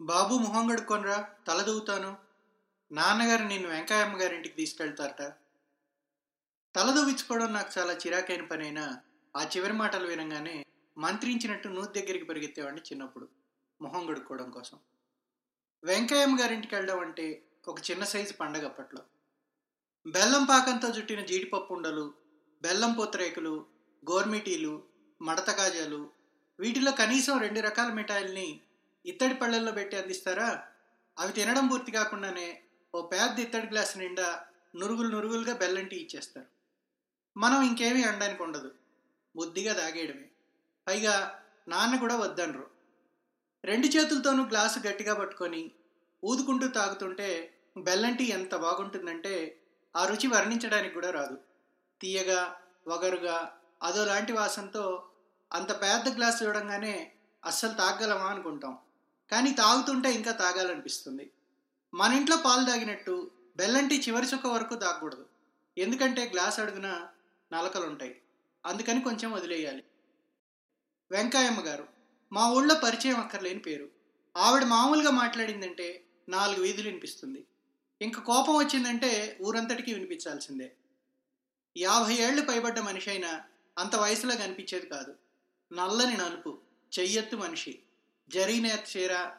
బాబు మొహం కడుక్కొనరా తలదూవుతాను నాన్నగారు నిన్ను వెంకాయమ్మ గారింటికి తీసుకెళ్తారట. తల దూవించుకోవడం నాకు చాలా చిరాకైన పనైనా ఆ చివరి మాటలు వినగానే మంత్రించినట్టు నూతి దగ్గరికి పరిగెత్తేవాడిని చిన్నప్పుడు మొహం కడుక్కోవడం కోసం. వెంకయ్యమ్మ గారింటికి వెళ్ళడం అంటే ఒక చిన్న సైజు పండగ అప్పట్లో. బెల్లం పాకంతో చుట్టిన జీడిపప్పు ఉండలు బెల్లం పూతరేకులు గోర్మిటీలు మడత కాజాలు వీటిలో కనీసం రెండు రకాల మిఠాయిల్ని ఇత్తడి పళ్ళల్లో పెట్టి అందిస్తారా? అవి తినడం పూర్తి కాకుండానే ఓ పెద్ద ఇత్తడి గ్లాస్ నిండా నురుగులు నురుగులుగా బెల్లం టీ ఇచ్చేస్తారు. మనం ఇంకేమీ అనడానికి ఉండదు. బుద్ధిగా తాగేయడమే. పైగా నాన్న కూడా వద్దనరు. రెండు చేతులతోనూ గ్లాసు గట్టిగా పట్టుకొని ఊదుకుంటూ తాగుతుంటే బెల్లం టీ ఎంత బాగుంటుందంటే ఆ రుచి వర్ణించడానికి కూడా రాదు. తీయగా వగరుగా అదో లాంటి వాసనతో అంత పెద్ద గ్లాస్ చూడంగానే అస్సలు తాగలమా అనుకుంటాం. కానీ తాగుతుంటే ఇంకా తాగాలనిపిస్తుంది. మన ఇంట్లో పాలు తాగినట్టు బెల్లంటి చివరి చుక్క వరకు తాగకూడదు. ఎందుకంటే గ్లాస్ అడుగున నలకలుంటాయి. అందుకని కొంచెం వదిలేయాలి. వెంకాయమ్మ గారు మా ఊళ్ళో పరిచయం అక్కర్లేని పేరు. ఆవిడ మామూలుగా మాట్లాడిందంటే నాలుగు వీధులు వినిపిస్తుంది. ఇంక కోపం వచ్చిందంటే ఊరంతటికీ వినిపించాల్సిందే. యాభై ఏళ్ళు పైబడ్డ మనిషి అయినా అంత వయసులో కనిపించేది కాదు. నల్లని నలుపు చెయ్యెత్తు మనిషి. జరీనేత చీర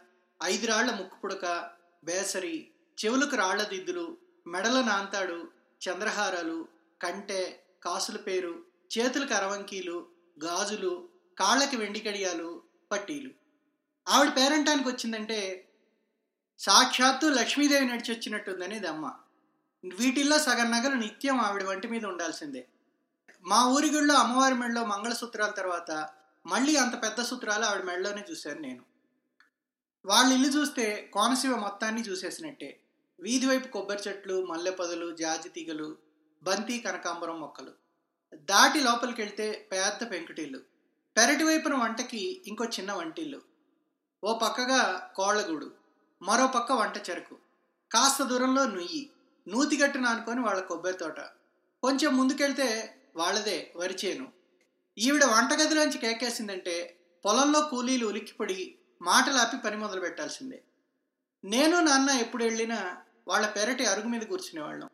ఐదు రాళ్ళ ముక్కు పుడక బేసరి చెవులకు రాళ్ళ దిద్దులు మెడల నాంతాడు చంద్రహారాలు కంటె కాసుల పేరు చేతులకు అరవంకీలు గాజులు కాళ్ళకి వెండి కడియాలు పట్టీలు. ఆవిడ పేరంటానికి వచ్చిందంటే సాక్షాత్తు లక్ష్మీదేవి నడిచి వచ్చినట్టుందనేది అమ్మ. వీటిల్లో సగం నగలు నిత్యం ఆవిడ వంటి మీద ఉండాల్సిందే. మా ఊరి గుళ్ళో అమ్మవారి మెడలో మంగళసూత్రాల తర్వాత మళ్ళీ అంత పెద్ద సూత్రాలు ఆవిడ మెడలోనే చూశాను నేను. వాళ్ళ ఇల్లు చూస్తే కోనసీమ మొత్తాన్ని చూసేసినట్టే. వీధి వైపు కొబ్బరి చెట్లు మల్లెపొదలు జాజి తీగలు బంతి కనకాంబరం మొక్కలు. దాటి లోపలికి వెళ్తే పెద్ద పెంకుటిల్లు. పెరటి వైపున వంటకి ఇంకో చిన్న వంటిల్లు. ఓ పక్కగా కోళ్ళగూడు మరో పక్క వంట చెరకు. కాస్త దూరంలో నుయ్యి. నూతిగట్టున అనుకొని వాళ్ళ కొబ్బరి తోట. కొంచెం ముందుకెళ్తే వాళ్ళదే వరిచేను ఈవిడ వంటగదిలోంచి కేకేసిందంటే పొలంలో కూలీలు ఉలిక్కిపడి మాటలాపి పని మొదలు పెట్టాల్సిందే. నేను నాన్న ఎప్పుడు వెళ్ళినా వాళ్ళ పెరటి అరుగు మీద కూర్చునేవాళ్ళం.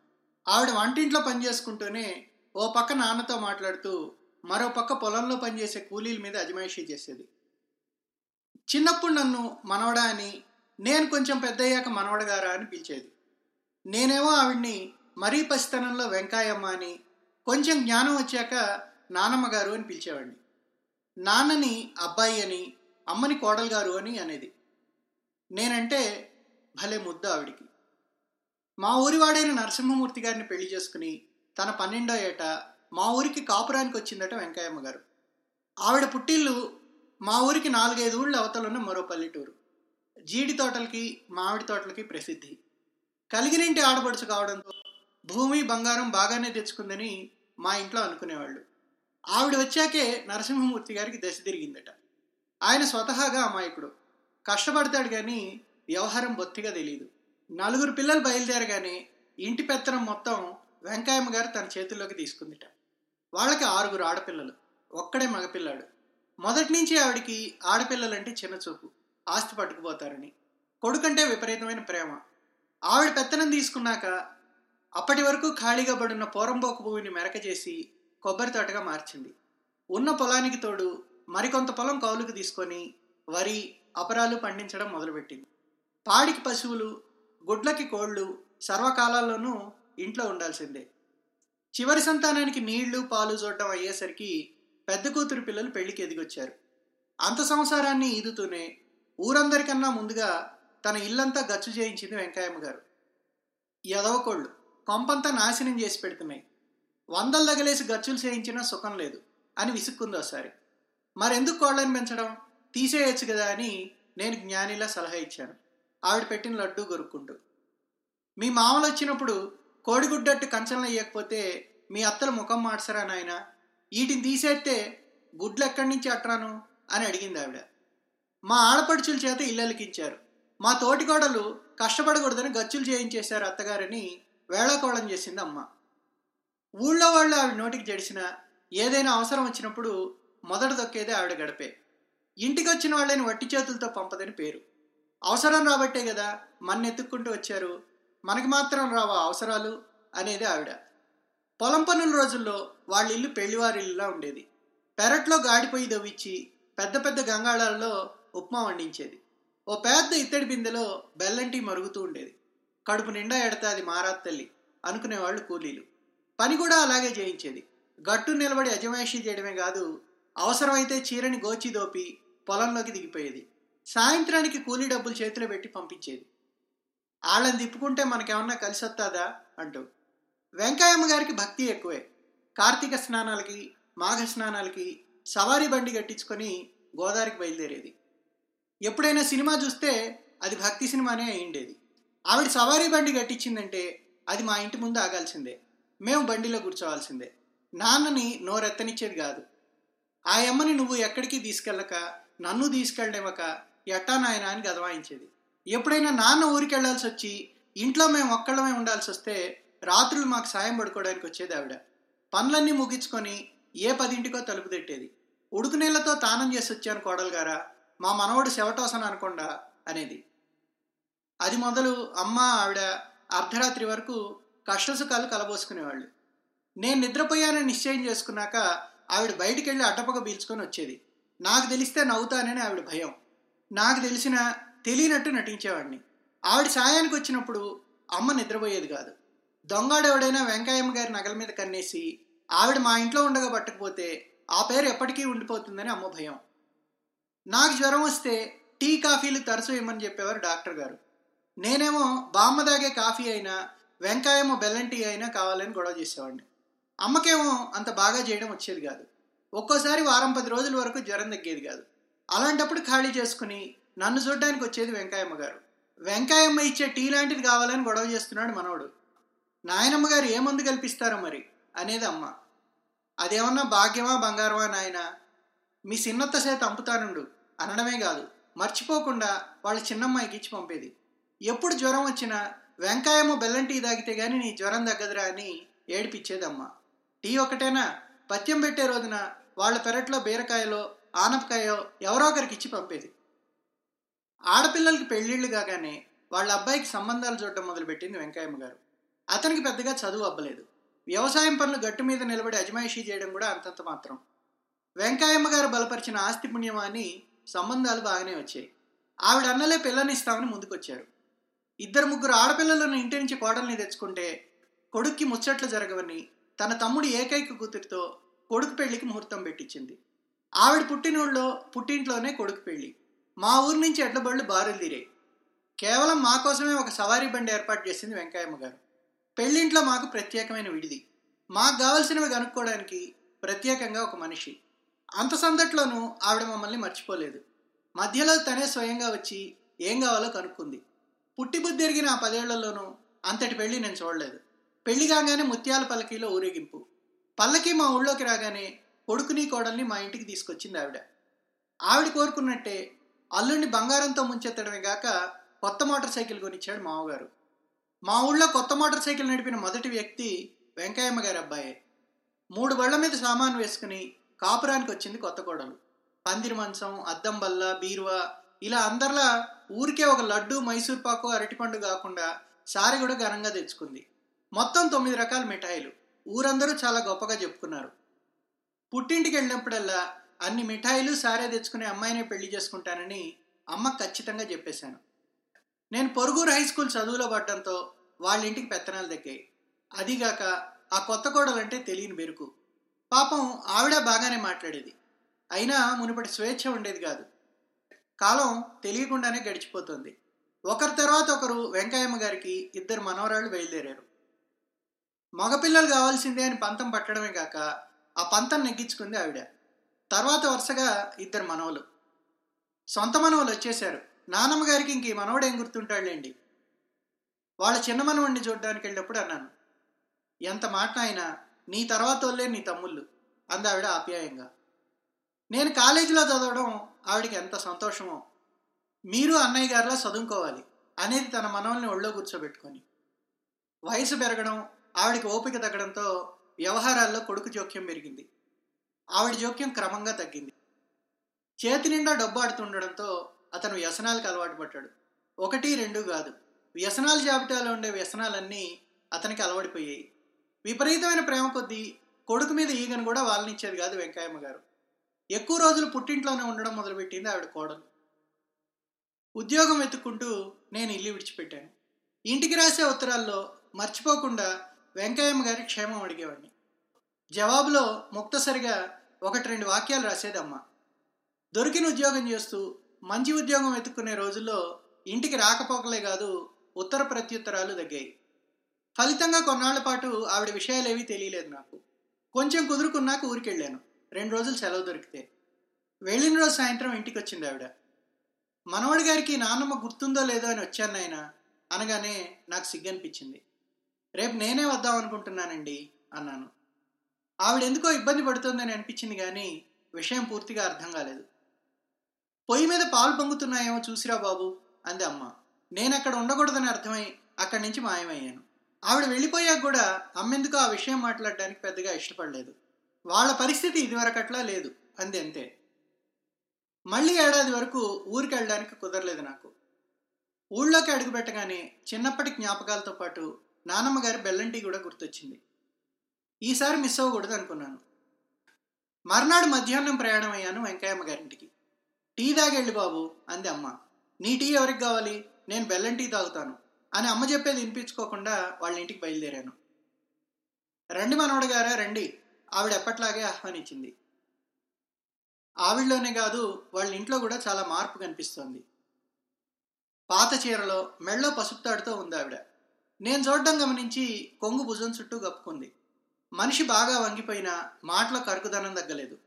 ఆవిడ వంటింట్లో పని చేసుకుంటూనే ఓ పక్క నాన్నతో మాట్లాడుతూ మరో పక్క పొలంలో పనిచేసే కూలీల మీద అజమాయిషీ చేసేది. చిన్నప్పుడు నన్ను మనవడా అని నేను కొంచెం పెద్దయ్యాక మనవడగారా అని పిలిచేది. నేనేమో ఆవిడ్ని మరీ పసితనంలో వెంకాయమ్మ అని కొంచెం జ్ఞానం వచ్చాక నానమ్మ గారు అని పిలిచేవాడిని. నాన్నని అబ్బాయి అని అమ్మని కోడలు గారు అని అనేది. నేనంటే భలే ముద్దు ఆవిడికి. మా ఊరివాడైన నరసింహమూర్తి గారిని పెళ్ళి చేసుకుని తన పన్నెండో ఏట మా ఊరికి కాపురానికి వచ్చిందట వెంకయ్యమ్మ గారు. ఆవిడ పుట్టిల్లు మా ఊరికి నాలుగైదు ఊళ్ళు అవతలున్న మరో పల్లెటూరు. జీడి తోటలకి మామిడి తోటలకి ప్రసిద్ధి. కలిగినింటి ఆడపడుచు కావడంతో భూమి బంగారం బాగానే తెచ్చుకుందని మా ఇంట్లో అనుకునేవాళ్ళు. ఆవిడ వచ్చాకే నరసింహమూర్తి గారికి దశ తిరిగిందట ఆయన స్వతహాగా అమాయకుడు. కష్టపడతాడు కానీ వ్యవహారం బొత్తిగా తెలియదు నలుగురు పిల్లలు బయలుదేరగానే ఇంటి పెత్తనం మొత్తం వెంకయ్యమ్మ గారు తన చేతుల్లోకి తీసుకుందిట. వాళ్ళకి ఆరుగురు ఆడపిల్లలు. ఒక్కడే మగపిల్లాడు. మొదటి నుంచి ఆవిడికి ఆడపిల్లలంటే చిన్నచూపు ఆస్తి పట్టుకుపోతారని. కొడుకంటే విపరీతమైన ప్రేమ. ఆవిడ పెత్తనం తీసుకున్నాక అప్పటి వరకు ఖాళీగా పడున్న పోరంబోకు భూమిని మెరక చేసి కొబ్బరి తోటగా మార్చింది. ఉన్న పొలానికి తోడు మరికొంత పొలం కౌలుకు తీసుకొని వరి అపరాలు పండించడం మొదలుపెట్టింది. పాడికి పశువులు గుడ్లకి కోళ్ళు సర్వకాలాల్లోనూ ఇంట్లో ఉండాల్సిందే. చివరి సంతానానికి నీళ్ళు పాలు చూడటం అయ్యేసరికి పెద్ద కూతురు పిల్లలు పెళ్ళికి ఎదిగొచ్చారు. అంత సంసారాన్ని ఈదుతూనే ఊరందరికన్నా ముందుగా తన ఇల్లంతా గచ్చు చేయించింది వెంకయ్యమ్మ గారు. ఎదవకోళ్ళు కొంపంతా నాశనం చేసి పెడుతున్నాయి. వందలు తగలేసి గచ్చులు చేయించినా సుఖం లేదు అని విసుక్కుంది ఒకసారి. మరెందుకు కోళ్ళని పెంచడం? తీసేయచ్చు కదా అని నేను జ్ఞానిలా సలహా ఇచ్చాను. ఆవిడ పెట్టిన లడ్డు గొరుక్కుంటూ. మీ మామలు వచ్చినప్పుడు కోడిగుడ్డట్టు కంచంలో ఇయ్యకపోతే మీ అత్తల ముఖం మార్చరా నాయన? వీటిని తీసేస్తే గుడ్లు ఎక్కడి నుంచి అట్రాను? అని అడిగింది ఆవిడ. మా ఆడపడుచుల చేత ఇల్లలికించారు. మా తోటికోడలు కష్టపడకూడదని గచ్చులు చేయించేశారు అత్తగారని వేళాకోళం చేసింది అమ్మ. ఊళ్ళో వాళ్ళు ఆవిడ నోటికి జడిసిన ఏదైనా అవసరం వచ్చినప్పుడు మొదట దొక్కేదే ఆవిడ గడపే. ఇంటికి వచ్చిన వాళ్ళని వట్టి చేతులతో పంపదని పేరు. అవసరం రాబట్టే కదా మన ఎత్తుక్కుంటూ వచ్చారు. మనకి మాత్రం రావా అవసరాలు అనేది ఆవిడ. పొలం పనుల రోజుల్లో వాళ్ళ ఇల్లు పెళ్ళివారి ఇల్లులా ఉండేది. పెరట్లో గాడిపోయి దవ్విచ్చి పెద్ద పెద్ద గంగాళాలలో ఉప్మా వండించేది. ఓ పెద్ద ఇత్తడి బిందెలో బెల్లంటి మరుగుతూ ఉండేది. కడుపు నిండా ఎడతా అది మారాత్తల్లి అనుకునేవాళ్ళు కూలీలు. పని కూడా అలాగే చేయించేది. గట్టు నిలబడి అజమాయిషీ చేయడమే కాదు అవసరమైతే చీరని గోచి దోపి పొలంలోకి దిగిపోయేది. సాయంత్రానికి కూలీ డబ్బులు చేతిలో పెట్టి పంపించేది. వాళ్ళని తిప్పుకుంటే మనకేమన్నా కలిసి వస్తుందా? అంటూ. వెంకయ్యమ్మ గారికి భక్తి ఎక్కువే. కార్తీక స్నానాలకి మాఘ స్నానాలకి సవారీ బండి కట్టించుకొని గోదావరికి బయలుదేరేది. ఎప్పుడైనా సినిమా చూస్తే అది భక్తి సినిమానే అయిండేది ఆవిడ సవారీ బండి కట్టించిందంటే అది మా ఇంటి ముందు ఆగాల్సిందే. మేము బండిలో కూర్చోవాల్సిందే. నాన్నని నోరెత్తనిచ్చేది కాదు. ఆ అమ్మని నువ్వు ఎక్కడికి తీసుకెళ్ళక నన్ను తీసుకెళ్ళనివ్వక ఎట్టా నాయన అని గదవాయించేది. ఎప్పుడైనా నాన్న ఊరికి వెళ్ళాల్సి వచ్చి ఇంట్లో మేము ఒక్కళ్ళమే ఉండాల్సి వస్తే రాత్రులు మాకు సాయం పడుకోవడానికి వచ్చేది ఆవిడ. పనులన్నీ ముగించుకొని ఏ పదింటికో తలుపు తిట్టేది. ఉడుకు నీళ్ళతో తానం చేసి వచ్చాను కోడలు గారా మా మనవడు శవటోసన అనకుండా అనేది. అది మొదలు అమ్మ ఆవిడ అర్ధరాత్రి వరకు కష్టసుఖాలు కలబోసుకునేవాళ్ళు. నేను నిద్రపోయానని నిశ్చయం చేసుకున్నాక ఆవిడ బయటికి వెళ్ళి అట్టపక్క పీల్చుకొని వచ్చేది. నాకు తెలిస్తే నవ్వుతానని ఆవిడ భయం. నాకు తెలిసిన తెలియనట్టు నటించేవాడిని. ఆవిడ సాయానికి వచ్చినప్పుడు అమ్మ నిద్రపోయేది కాదు. దొంగాడెవడైనా వెంకయ్యమ్మ గారి నగల మీద కన్నేసి ఆవిడ మా ఇంట్లో ఉండగా పట్టకపోతే ఆ పేరు ఎప్పటికీ ఉండిపోతుందని అమ్మ భయం. నాకు జ్వరం వస్తే టీ కాఫీలు తరచు ఇమ్మని చెప్పేవారు డాక్టర్ గారు. నేనేమో బామ్మ దాగే కాఫీ అయినా వెంకాయమ్మ బెల్లం టీ అయినా కావాలని గొడవ చేసేవాడిని. అమ్మకేమో అంత బాగా చేయడం వచ్చేది కాదు. ఒక్కోసారి వారం పది రోజుల వరకు జ్వరం తగ్గేది కాదు. అలాంటప్పుడు ఖాళీ చేసుకుని నన్ను చూడడానికి వచ్చేది వెంకాయమ్మ గారు. వెంకాయమ్మ ఇచ్చే టీ లాంటిది కావాలని గొడవ చేస్తున్నాడు మనవడు. నాయనమ్మ గారు ఏ మందు కల్పిస్తారో మరి? అనేది అమ్మ. అదేమన్నా భాగ్యమా బంగారమా నాయన? మీ సిన్నత్త చేత అంపుతానుండు అనడమే కాదు. మర్చిపోకుండా వాళ్ళ చిన్నమ్మాయికి ఇచ్చి పంపేది. ఎప్పుడు జ్వరం వచ్చినా వెంకాయమ్మ బెల్లం టీ తాగితే గాని నీ జ్వరం తగ్గదురా అని ఏడిపించేదమ్మ టీ ఒకటేనా పత్యం పెట్టే రోజున వాళ్ళ పెరట్లో బీరకాయలో ఆనపకాయో ఎవరో ఒకరికి ఇచ్చి పంపేది. ఆడపిల్లలకి పెళ్ళిళ్ళు కాగానే వాళ్ళ అబ్బాయికి సంబంధాలు చూడటం మొదలుపెట్టింది వెంకయ్యమ్మ గారు. అతనికి పెద్దగా చదువు అవ్వలేదు వ్యవసాయం పనులు గట్టు మీద నిలబడి అజమాయిషీ చేయడం కూడా అంతంత మాత్రం. వెంకయ్యమ్మ గారు బలపరిచిన ఆస్తి పుణ్యమా అని సంబంధాలు బాగానే వచ్చాయి. ఆవిడ అన్నలే పిల్లనిస్తామని ముందుకొచ్చారు. ఇద్దరు ముగ్గురు ఆడపిల్లలను ఇంటి నుంచి కోడల్ని తెచ్చుకుంటే కొడుక్కి ముచ్చట్లు జరగవని తన తమ్ముడి ఏకైక కూతురితో కొడుకు పెళ్ళికి ముహూర్తం పెట్టించింది. ఆవిడ పుట్టినూళ్ళలో పుట్టింట్లోనే కొడుకు పెళ్ళి. మా ఊరి నుంచి ఎడ్ల బళ్ళు బారులు తీరాయి కేవలం మా కోసమే ఒక సవారీ బండి ఏర్పాటు చేసింది వెంకయ్యమ్మ గారు. పెళ్ళింట్లో మాకు ప్రత్యేకమైన విడిది. మాకు కావలసినవి కనుక్కోవడానికి ప్రత్యేకంగా ఒక మనిషి. అంత సందట్లోనూ ఆవిడ మమ్మల్ని మర్చిపోలేదు. మధ్యలో తనే స్వయంగా వచ్చి ఏం కావాలో కనుక్కుంది. పుట్టిబుద్ధి ఎరిగిన ఆ పదేళ్ళలోనూ అంతటి పెళ్ళి నేను చూడలేదు. పెళ్ళి కాగానే ముత్యాల పల్లకీలో ఊరేగింపు. పల్లకి మా ఊళ్ళోకి రాగానే కొడుకుని కోడల్ని మా ఇంటికి తీసుకొచ్చింది ఆవిడ. ఆవిడ కోరుకున్నట్టే అల్లుడిని బంగారంతో ముంచెత్తడమే గాక కొత్త మోటార్ సైకిల్ కొనిచ్చాడు మామగారు. మా ఊళ్ళో కొత్త మోటార్ సైకిల్ నడిపిన మొదటి వ్యక్తి వెంకయ్యమ్మ గారి అబ్బాయే. మూడు బళ్ళ మీద సామాను వేసుకుని కాపురానికి వచ్చింది కొత్త కోడలు. పందిరి మంచం అద్దం బల్ల బీరువా ఇలా అందరిలా ఊరికే ఒక లడ్డు మైసూర్ పాకు అరటిపండు కాకుండా సారి కూడా ఘనంగా తెచ్చుకుంది. మొత్తం తొమ్మిది రకాల మిఠాయిలు. ఊరందరూ చాలా గొప్పగా చెప్పుకున్నారు. పుట్టింటికి వెళ్ళినప్పుడల్లా అన్ని మిఠాయిలు సారే తెచ్చుకునే అమ్మాయినే పెళ్ళి చేసుకుంటానని అమ్మ ఖచ్చితంగా చెప్పేశాను. నేను పొరుగురు హై స్కూల్ చదువులో పడ్డంతో వాళ్ళ ఇంటికి పెత్తనాలు దక్కాయి. అదిగాక ఆ కొత్త కోడలంటే తెలియని బెరుకు పాపం ఆవిడ బాగానే మాట్లాడేది. అయినా మునుపటి స్వేచ్ఛ ఉండేది కాదు. కాలం తెలియకుండానే గడిచిపోతుంది. ఒకరి తర్వాత ఒకరు వెంకయ్యమ్మ గారికి ఇద్దరు మనవరాళ్ళు బయలుదేరారు. మగపిల్లలు కావాల్సిందే అని పంతం పట్టడమే కాక ఆ పంతం నెగ్గించుకుంది ఆవిడ. తర్వాత వరుసగా ఇద్దరు మనవలు. సొంత మనవలు వచ్చేశారు. నానమ్మ గారికి ఇంక ఈ మనవడు ఏం గుర్తుంటాడులేండి? వాళ్ళ చిన్న మనవడిని చూడడానికి వెళ్ళినప్పుడు అన్నాను. ఎంత మాట అయినా నీ తర్వాత వాళ్ళే నీ తమ్ముళ్ళు అందావిడ ఆప్యాయంగా. నేను కాలేజీలో చదవడం ఆవిడకి ఎంత సంతోషమో. మీరు అన్నయ్య గారిలా చదువుకోవాలి అనేది తన మనవల్ని ఒళ్ళో కూర్చోబెట్టుకొని. వయసు పెరగడం ఆవిడకి ఓపిక తగ్గడంతో వ్యవహారాల్లో కొడుకు జోక్యం పెరిగింది. ఆవిడ జోక్యం క్రమంగా తగ్గింది. చేతి నిండా డబ్బు ఆడుతుండడంతో అతను వ్యసనాలకు అలవాటు పడ్డాడు. ఒకటి రెండు కాదు. వ్యసనాల జాబితాలో ఉండే వ్యసనాలన్నీ అతనికి అలవడిపోయాయి. విపరీతమైన ప్రేమ కొద్దీ కొడుకు మీద ఈగను కూడా వాళ్ళనిచ్చేది కాదు వెంకయ్యమ్మ గారు. ఎక్కువ రోజులు పుట్టింట్లోనే ఉండడం మొదలుపెట్టింది ఆవిడ కోడలు. ఉద్యోగం వెతుక్కుంటూ నేను ఇల్లు విడిచిపెట్టాను. ఇంటికి రాసే ఉత్తరాల్లో మర్చిపోకుండా వెంకయ్యమ్మ గారి క్షేమం అడిగేవాడిని. జవాబులో ముక్తసరిగా ఒకటి రెండు వాక్యాలు రాసేది అమ్మ దొరికిన ఉద్యోగం చేస్తూ మంచి ఉద్యోగం వెతుక్కునే రోజుల్లో ఇంటికి రాకపోకలే కాదు ఉత్తర ప్రత్యుత్తరాలు తగ్గాయి. ఫలితంగా కొన్నాళ్ళ పాటు ఆవిడ విషయాలేవీ తెలియలేదు నాకు. కొంచెం కుదురుకున్నాక ఊరికెళ్ళాను. రెండు రోజులు సెలవు దొరికితే. వెళ్ళిన రోజు సాయంత్రం ఇంటికి వచ్చింది ఆవిడ. మనవడి గారికి నాన్నమ్మ గుర్తుందో లేదో అని వచ్చాను ఆయన అనగానే నాకు సిగ్గనిపించింది. రేపు నేనే వద్దాం అనుకుంటున్నానండి అన్నాను. ఆవిడ ఎందుకో ఇబ్బంది పడుతోందని అనిపించింది కానీ విషయం పూర్తిగా అర్థం కాలేదు. పొయ్యి మీద పాలు పొంగుతున్నాయేమో చూసిరా బాబు అంది అమ్మ. నేను అక్కడ ఉండకూడదని అర్థమై అక్కడి నుంచి మాయమయ్యాను. ఆవిడ వెళ్ళిపోయాక కూడా అమ్మెందుకు ఆ విషయం మాట్లాడడానికి పెద్దగా ఇష్టపడలేదు. వాళ్ళ పరిస్థితి ఇదివరకట్లా లేదు. అంది అంతే. మళ్ళీ ఏడాది వరకు ఊరికి వెళ్ళడానికి కుదరలేదు నాకు. ఊళ్ళోకి అడుగుపెట్టగానే చిన్నప్పటి జ్ఞాపకాలతో పాటు నానమ్మ గారి బెల్లం టీ కూడా గుర్తొచ్చింది. ఈసారి మిస్ అవ్వకూడదు అనుకున్నాను. మర్నాడు మధ్యాహ్నం ప్రయాణం అయ్యాను వెంకయ్యమ్మ గారింటికి టీ తాగెళ్ళి బాబు అంది అమ్మ. నీ టీ ఎవరికి కావాలి? నేను బెల్లం టీ తాగుతాను అని అమ్మ చెప్పేది వినిపించుకోకుండా వాళ్ళ ఇంటికి బయలుదేరాను. రండి మనవడు గారా రండి. ఆవిడ ఎప్పట్లాగే ఆహ్వానించింది. ఆవిడలోనే కాదు వాళ్ళ ఇంట్లో కూడా చాలా మార్పు కనిపిస్తోంది. పాత చీరలో మెళ్ళో పసుపు తాడుతో ఉంది ఆవిడ. నేను చూడడం గమనించి కొంగు భుజం చుట్టూ కప్పుకుంది. మనిషి బాగా వంగిపోయినా మాటలో కరుకుదనం తగ్గలేదు.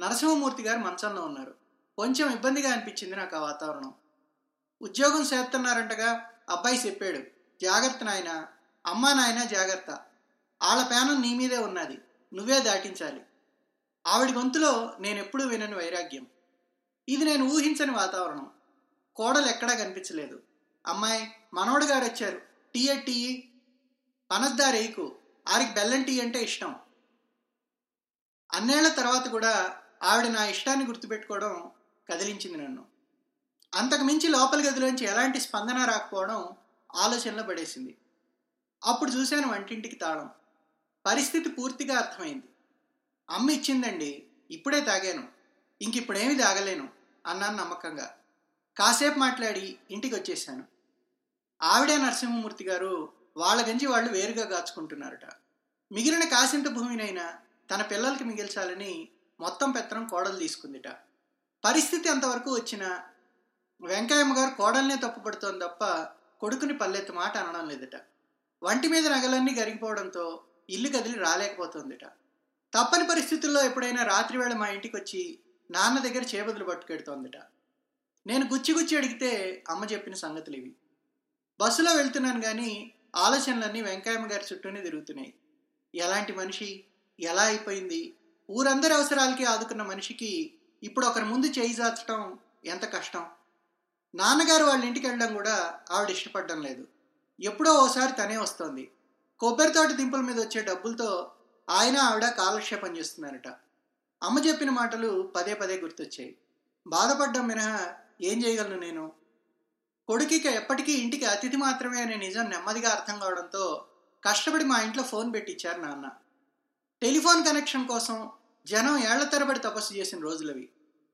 నరసింహమూర్తి గారు మంచంలో ఉన్నారు. కొంచెం ఇబ్బందిగా అనిపించింది నాకు ఆ వాతావరణం. ఉద్యోగం చేస్తున్నారంటగా అబ్బాయి చెప్పాడు. జాగ్రత్త నాయన అమ్మా నాయన జాగ్రత్త. ఆళ్ళ పేనం నీ మీదే ఉన్నది. నువ్వే దాటించాలి. ఆవిడ గొంతులో నేను ఎప్పుడూ వినని వైరాగ్యం. ఇది నేను ఊహించని వాతావరణం. కోడలు ఎక్కడా కనిపించలేదు. అమ్మాయి మనోడు గారు వచ్చారు టీ. టీ పనద్దారేకు ఆరికి బెల్లం టీ అంటే ఇష్టం. అన్నేళ్ళ తర్వాత కూడా ఆవిడ నా ఇష్టాన్ని గుర్తుపెట్టుకోవడం కదిలించింది నన్ను. అంతకు మించి లోపల గదిలోంచి ఎలాంటి స్పందన రాకపోవడం ఆలోచనలో పడేసింది. అప్పుడు చూశాను వంటింటికి తాళం. పరిస్థితి పూర్తిగా అర్థమైంది. అమ్మ ఇచ్చిందండి ఇప్పుడే తాగాను ఇంకిప్పుడేమీ తాగలేను అన్నాను నమ్మకంగా. కాసేపు మాట్లాడి ఇంటికి వచ్చేసాను ఆవిడే నరసింహమూర్తి గారు వాళ్ళ గంజి వాళ్ళు వేరుగా గాచుకుంటున్నారట మిగిలిన కాసింత భూమినైనా తన పిల్లలకి మిగిల్చాలని మొత్తం పెత్తనం కోడలు తీసుకుందిట. పరిస్థితి అంతవరకు వచ్చిన వెంకయ్యమ్మ గారు కోడల్నే తప్పుపడుతోంది తప్ప కొడుకుని పల్లెత్తు మాట అనడం లేదట. వంటి మీద నగలన్నీ గరిగిపోవడంతో ఇల్లు కదిలి రాలేకపోతుందిట. తప్పని పరిస్థితుల్లో ఎప్పుడైనా రాత్రివేళ మా ఇంటికి వచ్చి నాన్న దగ్గర చేపదులు పట్టుకెడుతోందిట. నేను గుచ్చి గుచ్చి అడిగితే అమ్మ చెప్పిన సంగతులు ఇవి బస్సులో వెళ్తున్నాను కానీ ఆలోచనలన్నీ వెంకయ్యమ్మ గారి చుట్టూనే తిరుగుతున్నాయి. ఎలాంటి మనిషి? ఎలా అయిపోయింది? ఊరందరి అవసరాలకి ఆదుకున్న మనిషికి ఇప్పుడు ఒకరి ముందు చేయి చాచడం ఎంత కష్టం? నాన్నగారు వాళ్ళ ఇంటికి వెళ్ళడం కూడా ఆవిడ ఇష్టపడడం లేదు. ఎప్పుడో ఓసారి తనే వస్తోంది. కొబ్బరి తోట దింపుల మీద వచ్చే డబ్బులతో ఆయన ఆవిడ కాలక్షేపం చేస్తున్నారట. అమ్మ చెప్పిన మాటలు పదే పదే గుర్తొచ్చాయి. బాధపడ్డం మినహా ఏం చేయగలను నేను? కొడుకి ఎప్పటికీ ఇంటికి అతిథి మాత్రమే అనే నిజం నెమ్మదిగా అర్థం కావడంతో కష్టపడి మా ఇంట్లో ఫోన్ పెట్టించారు నాన్న. టెలిఫోన్ కనెక్షన్ కోసం జనం ఏళ్ళ తరబడి తపస్సు చేసిన రోజులవి.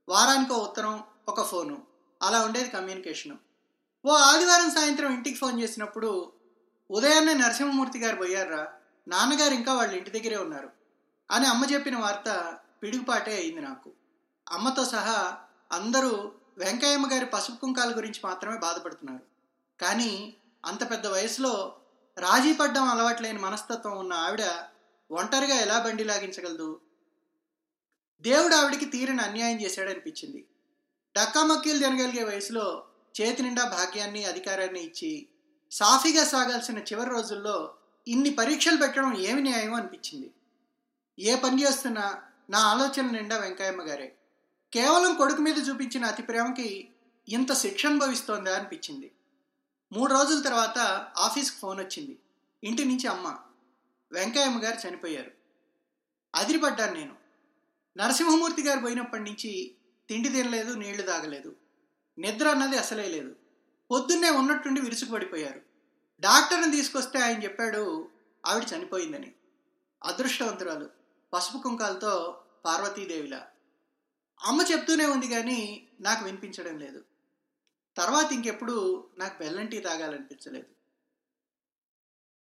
వారానికో ఉత్తరం ఒక ఫోను. అలా ఉండేది కమ్యూనికేషను. ఓ ఆదివారం సాయంత్రం ఇంటికి ఫోన్ చేసినప్పుడు ఉదయాన్నే నరసింహమూర్తి గారు పోయారా నాన్నగారు ఇంకా వాళ్ళ ఇంటి దగ్గరే ఉన్నారు. అని అమ్మ చెప్పిన వార్త పిడుగుపాటే అయింది నాకు. అమ్మతో సహా అందరూ వెంకయ్యమ్మ గారి పసుపు కుంకాల గురించి మాత్రమే బాధపడుతున్నారు. కానీ అంత పెద్ద వయసులో రాజీ పడ్డం అలవాట్లేని మనస్తత్వం ఉన్న ఆవిడ ఒంటరిగా ఎలా బండి లాగించగలదు? దేవుడు ఆవిడికి తీరని అన్యాయం చేశాడనిపించింది. డక్కామక్కీలు తినగలిగే వయసులో చేతి నిండా భాగ్యాన్ని అధికారాన్ని ఇచ్చి సాఫీగా సాగాల్సిన చివరి రోజుల్లో ఇన్ని పరీక్షలు పెట్టడం ఏమి న్యాయం అనిపించింది. ఏ పని చేస్తున్నా నా ఆలోచన నిండా వెంకయ్యమ్మ గారే. కేవలం కొడుకు మీద చూపించిన అతి ప్రేమకి ఇంత శిక్ష అనుభవిస్తోందా అనిపించింది. మూడు రోజుల తర్వాత ఆఫీస్కి ఫోన్ వచ్చింది. ఇంటి నుంచి అమ్మ వెంకయ్యమ్మ గారు చనిపోయారు. అదిరిపడ్డాను నేను. నరసింహమూర్తి గారు పోయినప్పటి నుంచి తిండి తినలేదు నీళ్ళు తాగలేదు. నిద్ర అన్నది అసలే లేదు. పొద్దున్నే ఉన్నట్టుండి విరుచుకుపడిపోయారు. డాక్టర్ని తీసుకొస్తే ఆయన చెప్పాడు ఆవిడ చనిపోయిందని. అదృష్టవంతురాలు పసుపు కుంకాలతో పార్వతీదేవిలా. అమ్మ చెప్తూనే ఉంది కానీ నాకు వినిపించడం లేదు. తర్వాత ఇంకెప్పుడు నాకు బెల్లం టీ తాగాలనిపించలేదు.